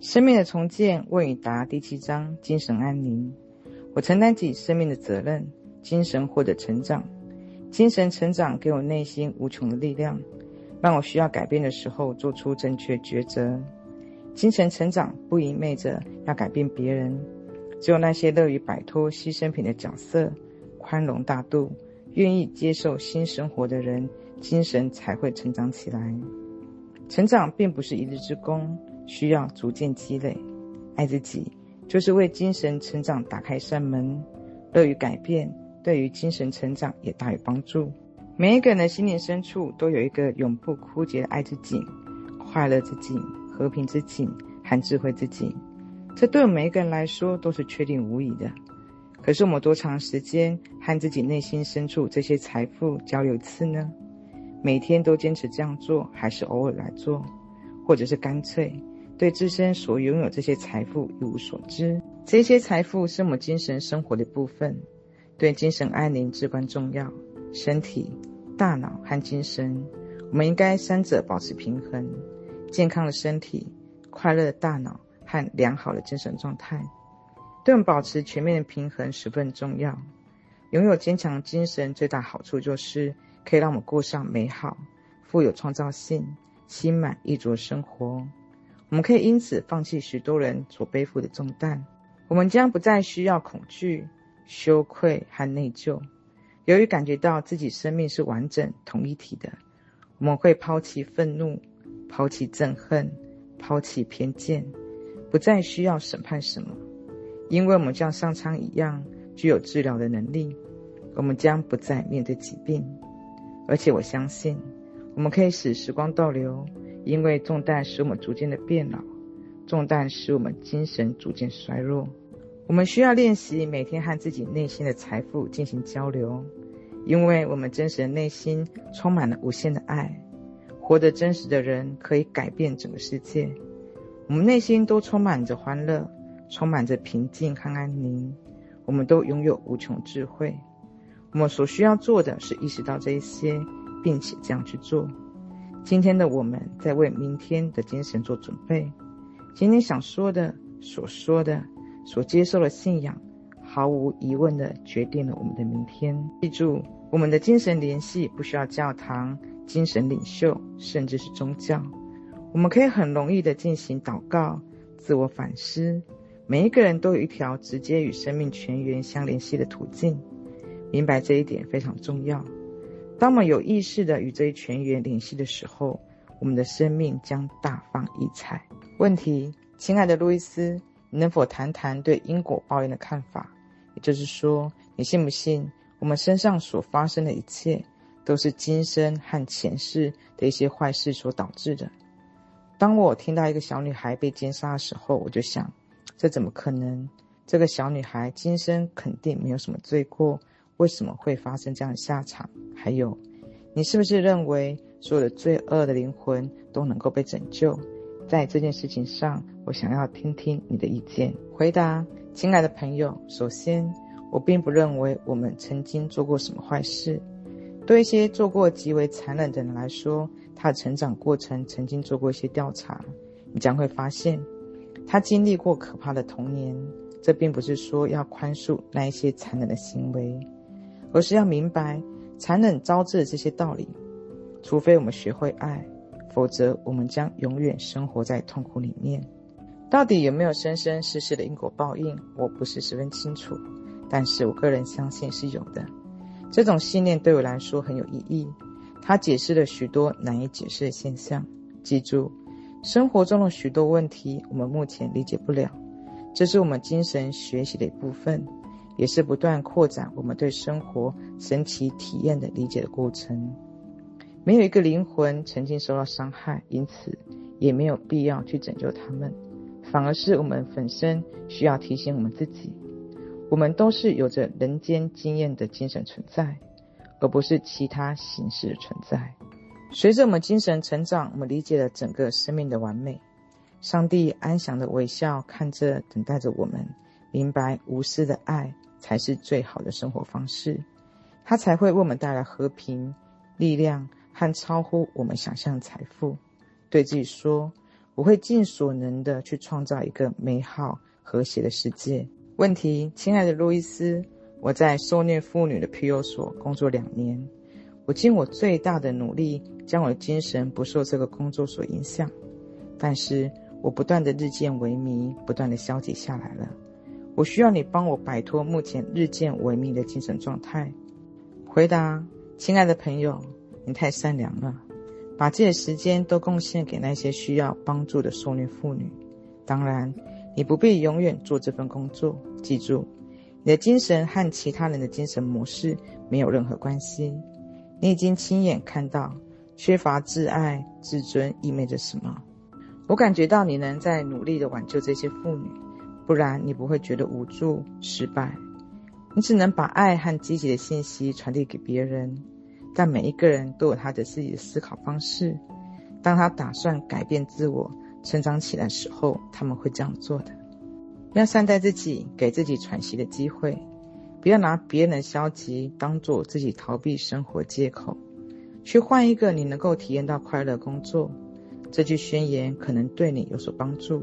生命的重建，问与答第七章：精神安宁。我承担起生命的责任，精神获得成长。精神成长给我内心无穷的力量，让我需要改变的时候做出正确抉择。精神成长不意味着要改变别人，只有那些乐于摆脱牺牲品的角色、宽容大度、愿意接受新生活的人，精神才会成长起来。成长并不是一日之功。需要逐渐积累，爱自己就是为精神成长打开一扇门。乐于改变，对于精神成长也大有帮助。每一个人的心灵深处都有一个永不枯竭的爱之井、快乐之井、和平之井和智慧之井。这对每一个人来说都是确定无疑的。可是我们多长时间和自己内心深处这些财富交流一次呢？每天都坚持这样做，还是偶尔来做，或者是干脆？对自身所拥有这些财富一无所知，这些财富是我们精神生活的部分，对精神安宁至关重要。身体、大脑和精神，我们应该三者保持平衡。健康的身体、快乐的大脑和良好的精神状态，对我们保持全面的平衡十分重要。拥有坚强精神最大好处就是可以让我们过上美好、富有创造性、心满意足的生活。我们可以因此放弃许多人所背负的重担，我们将不再需要恐惧、羞愧和内疚。由于感觉到自己生命是完整同一体的，我们会抛弃愤怒、抛弃憎恨、抛弃偏见，不再需要审判什么，因为我们像上苍一样具有治疗的能力。我们将不再面对疾病，而且我相信，我们可以使时光倒流。因为重担使我们逐渐的变老，重担使我们精神逐渐衰弱。我们需要练习每天和自己内心的财富进行交流，因为我们真实的内心充满了无限的爱。活得真实的人可以改变整个世界。我们内心都充满着欢乐，充满着平静和安宁。我们都拥有无穷智慧。我们所需要做的是意识到这一些，并且这样去做。今天的我们在为明天的精神做准备。今天想说的、所说的、所接受的信仰，毫无疑问地决定了我们的明天。记住，我们的精神联系不需要教堂、精神领袖，甚至是宗教。我们可以很容易地进行祷告、自我反思。每一个人都有一条直接与生命泉源相联系的途径。明白这一点非常重要。当我们有意识地与这一泉源联系的时候，我们的生命将大放异彩。问题，亲爱的路易斯，你能否谈谈对因果报应的看法？也就是说，你信不信我们身上所发生的一切，都是今生和前世的一些坏事所导致的？当我听到一个小女孩被奸杀的时候，我就想，这怎么可能？这个小女孩今生肯定没有什么罪过。为什么会发生这样的下场？还有，你是不是认为所有的罪恶的灵魂都能够被拯救？在这件事情上，我想要听听你的意见。回答，亲爱的朋友，首先，我并不认为我们曾经做过什么坏事。对一些做过极为残忍的人来说，他的成长过程曾经做过一些调查，你将会发现，他经历过可怕的童年。这并不是说要宽恕那一些残忍的行为。而是要明白残忍招致的这些道理，除非我们学会爱，否则我们将永远生活在痛苦里面。到底有没有生生世世的因果报应，我不是十分清楚，但是我个人相信是有的。这种信念对我来说很有意义，它解释了许多难以解释的现象。记住，生活中的许多问题我们目前理解不了，这是我们精神学习的一部分。也是不断扩展我们对生活神奇体验的理解的过程。没有一个灵魂曾经受到伤害，因此也没有必要去拯救他们。反而是我们本身需要提醒我们自己：我们都是有着人间经验的精神存在，而不是其他形式的存在。随着我们精神成长，我们理解了整个生命的完美。上帝安详的微笑看着，等待着我们明白无私的爱。才是最好的生活方式，它才会为我们带来和平、力量和超乎我们想象的财富。对自己说：“我会尽所能的去创造一个美好和谐的世界。问题，亲爱的路易斯，我在受虐妇女的庇佑所工作两年，我尽我最大的努力，将我的精神不受这个工作所影响，但是我不断的日渐萎靡，不断的消极下来了。我需要你帮我摆脱目前日渐萎靡的精神状态。回答，亲爱的朋友，你太善良了，把自己的时间都贡献给那些需要帮助的受虐妇女。当然，你不必永远做这份工作。记住，你的精神和其他人的精神模式没有任何关系。你已经亲眼看到缺乏自爱、自尊意味着什么。我感觉到你能在努力地挽救这些妇女，不然你不会觉得无助、失败。你只能把爱和积极的信息传递给别人，但每一个人都有他的自己的思考方式。当他打算改变自我、成长起来的时候，他们会这样做的。要善待自己，给自己喘息的机会，不要拿别人的消极当做自己逃避生活借口。去换一个你能够体验到快乐工作。这句宣言可能对你有所帮助。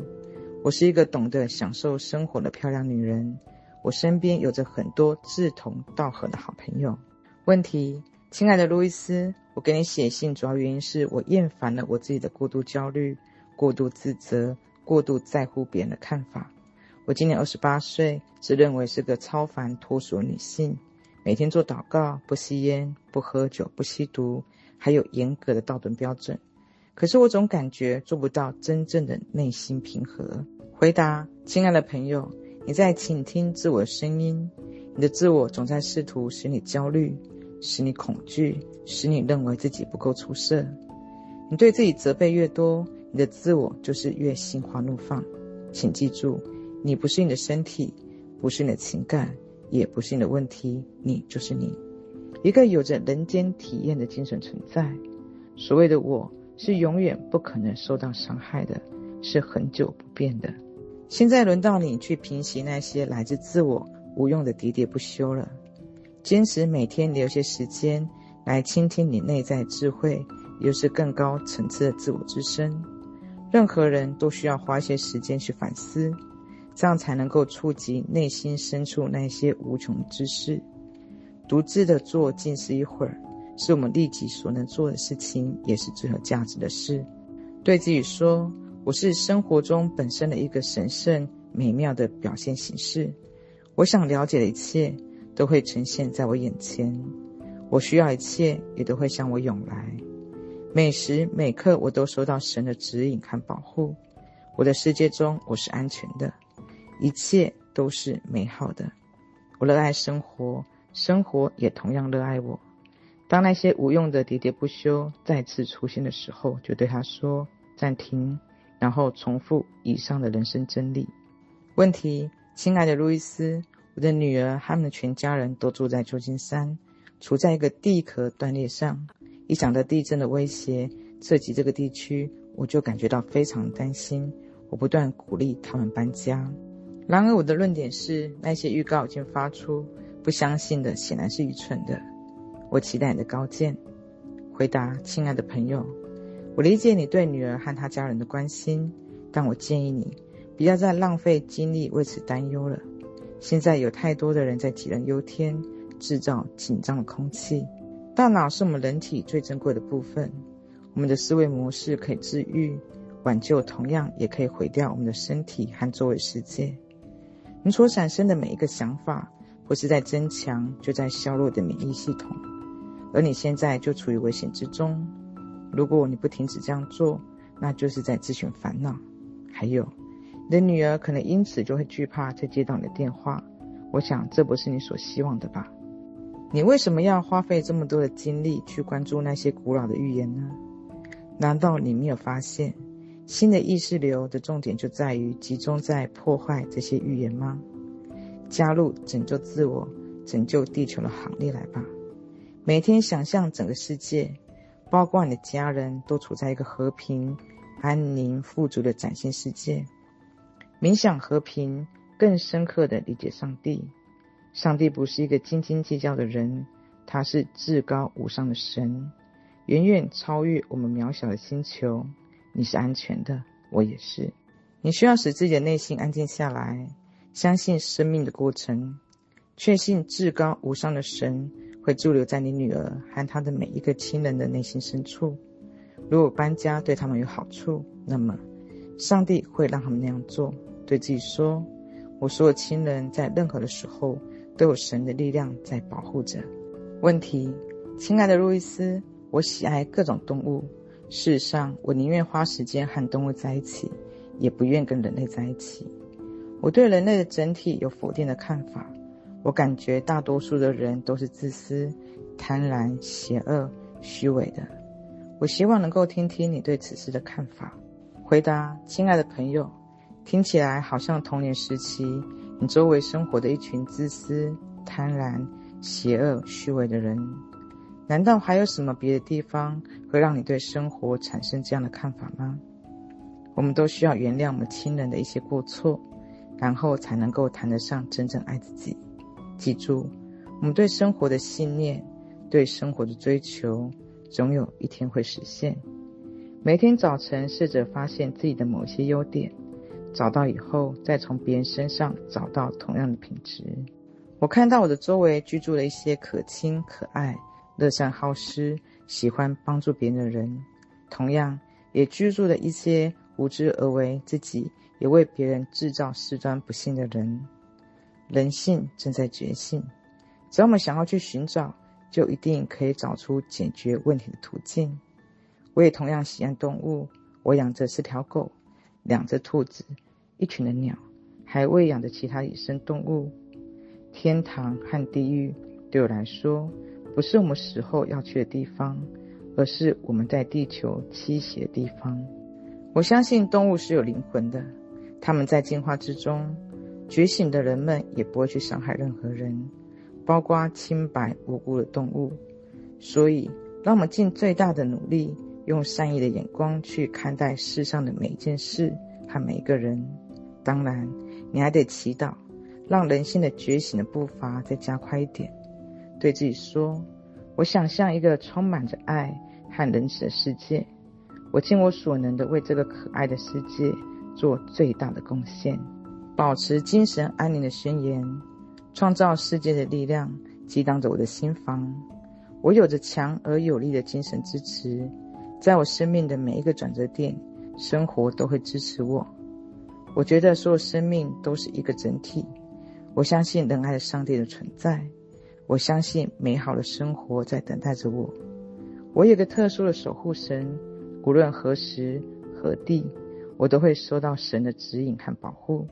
我是一个懂得享受生活的漂亮女人。我身边有着很多志同道合的好朋友。问题，亲爱的路易斯，我给你写信主要原因是我厌烦了我自己的过度焦虑、过度自责、过度在乎别人的看法。我今年二十八岁，自认为是个超凡脱俗女性，每天做祷告，不吸烟、不喝酒、不吸毒，还有严格的道德标准。可是我总感觉做不到真正的内心平和。回答，亲爱的朋友。你在倾听自我的声音，你的自我总在试图使你焦虑，使你恐惧，使你认为自己不够出色。你对自己责备越多，你的自我就是越心花怒放。请记住，你不是你的身体，不是你的情感，也不是你的问题，你就是你，一个有着人间体验的精神存在。所谓的我是永远不可能受到伤害的，是恒久不变的。现在轮到你去平息那些来自自我无用的喋喋不休了。坚持每天留些时间来倾听你内在智慧，也就是更高层次的自我之声。任何人都需要花些时间去反思，这样才能够触及内心深处那些无穷的知识。独自的做静思一会儿，是我们立即所能做的事情，也是最有价值的事。对自己说。我是生活中本身的一个神圣美妙的表现形式。我想了解的一切都会呈现在我眼前，我需要一切也都会向我涌来。每时每刻，我都收到神的指引和保护。我的世界中，我是安全的，一切都是美好的。我热爱生活，生活也同样热爱我。当那些无用的喋喋不休再次出现的时候，就对他说：“暂停。”然后重复以上的人生真理。问题，亲爱的路易斯，我的女儿他们的全家人都住在旧金山，处在一个地壳断裂上。一想到地震的威胁涉及这个地区，我就感觉到非常担心。我不断鼓励他们搬家。然而，我的论点是，那些预告已经发出，不相信的显然是愚蠢的。我期待你的高见。回答，亲爱的朋友。我理解你对女儿和她家人的关心，但我建议你不要再浪费精力为此担忧了。现在有太多的人在杞人忧天，制造紧张的空气。大脑是我们人体最珍贵的部分，我们的思维模式可以治愈、挽救，同样也可以毁掉我们的身体和周围世界。你所产生的每一个想法，不是在增强，就在削弱的免疫系统，而你现在就处于危险之中。如果你不停止这样做，那就是在自寻烦恼。还有，你的女儿可能因此就会惧怕再接到你的电话。我想这不是你所希望的吧？你为什么要花费这么多的精力去关注那些古老的预言呢？难道你没有发现，新的意识流的重点就在于集中在破坏这些预言吗？加入拯救自我、拯救地球的行列来吧！每天想象整个世界。包括你的家人都处在一个和平、安宁、富足的崭新世界。冥想和平，更深刻地理解上帝。上帝不是一个斤斤计较的人，他是至高无上的神，远远超越我们渺小的星球。你是安全的，我也是。你需要使自己的内心安静下来，相信生命的过程，确信至高无上的神会驻留在你女儿和她的每一个亲人的内心深处。如果搬家对他们有好处，那么上帝会让他们那样做。对自己说：“我所有亲人在任何的时候都有神的力量在保护着。”问题，亲爱的路易斯，我喜爱各种动物。事实上，我宁愿花时间和动物在一起，也不愿跟人类在一起。我对人类的整体有否定的看法。我感觉大多数的人都是自私、贪婪、邪恶、虚伪的。我希望能够听听你对此事的看法。回答，亲爱的朋友，听起来好像童年时期你周围生活的一群自私、贪婪、邪恶、虚伪的人。难道还有什么别的地方会让你对生活产生这样的看法吗？我们都需要原谅我们亲人的一些过错，然后才能够谈得上真正爱自己。记住，我们对生活的信念，对生活的追求，总有一天会实现。每天早晨试着发现自己的某些优点，找到以后，再从别人身上找到同样的品质。我看到我的周围居住了一些可亲可爱。乐善好施、喜欢帮助别人的人，同样也居住了一些无知而为，自己也为别人制造事端不幸的人。人性正在觉醒，只要我们想要去寻找，就一定可以找出解决问题的途径。我也同样喜爱动物，我养着四条狗，两只兔子，一群的鸟，还喂养着其他野生动物。天堂和地狱对我来说，不是我们死后要去的地方，而是我们在地球栖息的地方。我相信动物是有灵魂的，它们在进化之中，觉醒的人们也不会去伤害任何人，包括清白无辜的动物。所以，让我们尽最大的努力，用善意的眼光去看待世上的每一件事和每一个人。当然，你还得祈祷，让人性的觉醒的步伐再加快一点。对自己说：“我想象一个充满着爱和仁慈的世界，我尽我所能的为这个可爱的世界做最大的贡献。保持精神安宁的宣言，创造世界的力量激荡着我的心房。我有着强而有力的精神支持，在我生命的每一个转折点，生活都会支持我。我觉得所有生命都是一个整体。我相信仁爱的上帝的存在。”我相信美好的生活在等待着我。我有个特殊的守护神，无论何时何地，我都会收到神的指引和保护。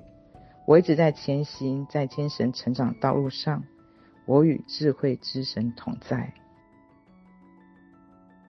我一直在前行，在精神成长道路上，我与智慧之神同在。